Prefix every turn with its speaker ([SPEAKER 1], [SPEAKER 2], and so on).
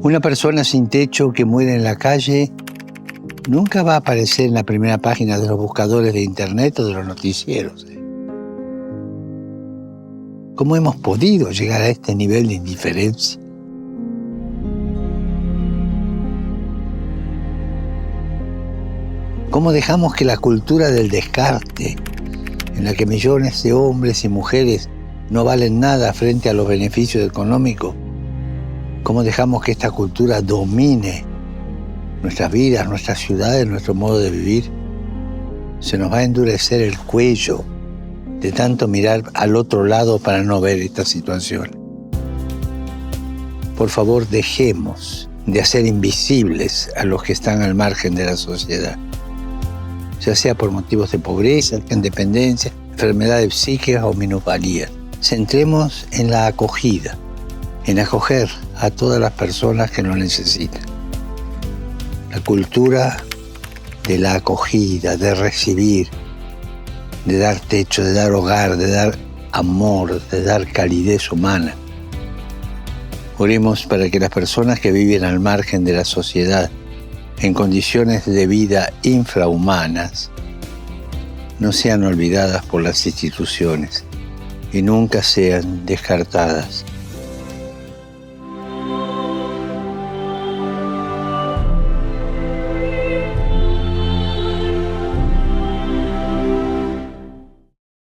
[SPEAKER 1] Una persona sin techo que muere en la calle nunca va a aparecer en la primera página de los buscadores de Internet o de los noticieros. ¿Cómo hemos podido llegar a este nivel de indiferencia? ¿Cómo dejamos que la cultura del descarte, en la que millones de hombres y mujeres no valen nada frente a los beneficios económicos, cómo dejamos que esta cultura domine nuestras vidas, nuestras ciudades, nuestro modo de vivir, se nos va a endurecer el cuello de tanto mirar al otro lado para no ver esta situación. Por favor, dejemos de hacer invisibles a los que están al margen de la sociedad ya sea por motivos de pobreza, independencia, enfermedades psíquicas o minusvalías. Centremos en la acogida, en acoger a todas las personas que lo necesitan. La cultura de la acogida, de recibir, de dar techo, de dar hogar, de dar amor, de dar calidez humana. Oremos para que las personas que viven al margen de la sociedad en condiciones de vida infrahumanas no sean olvidadas por las instituciones y nunca sean descartadas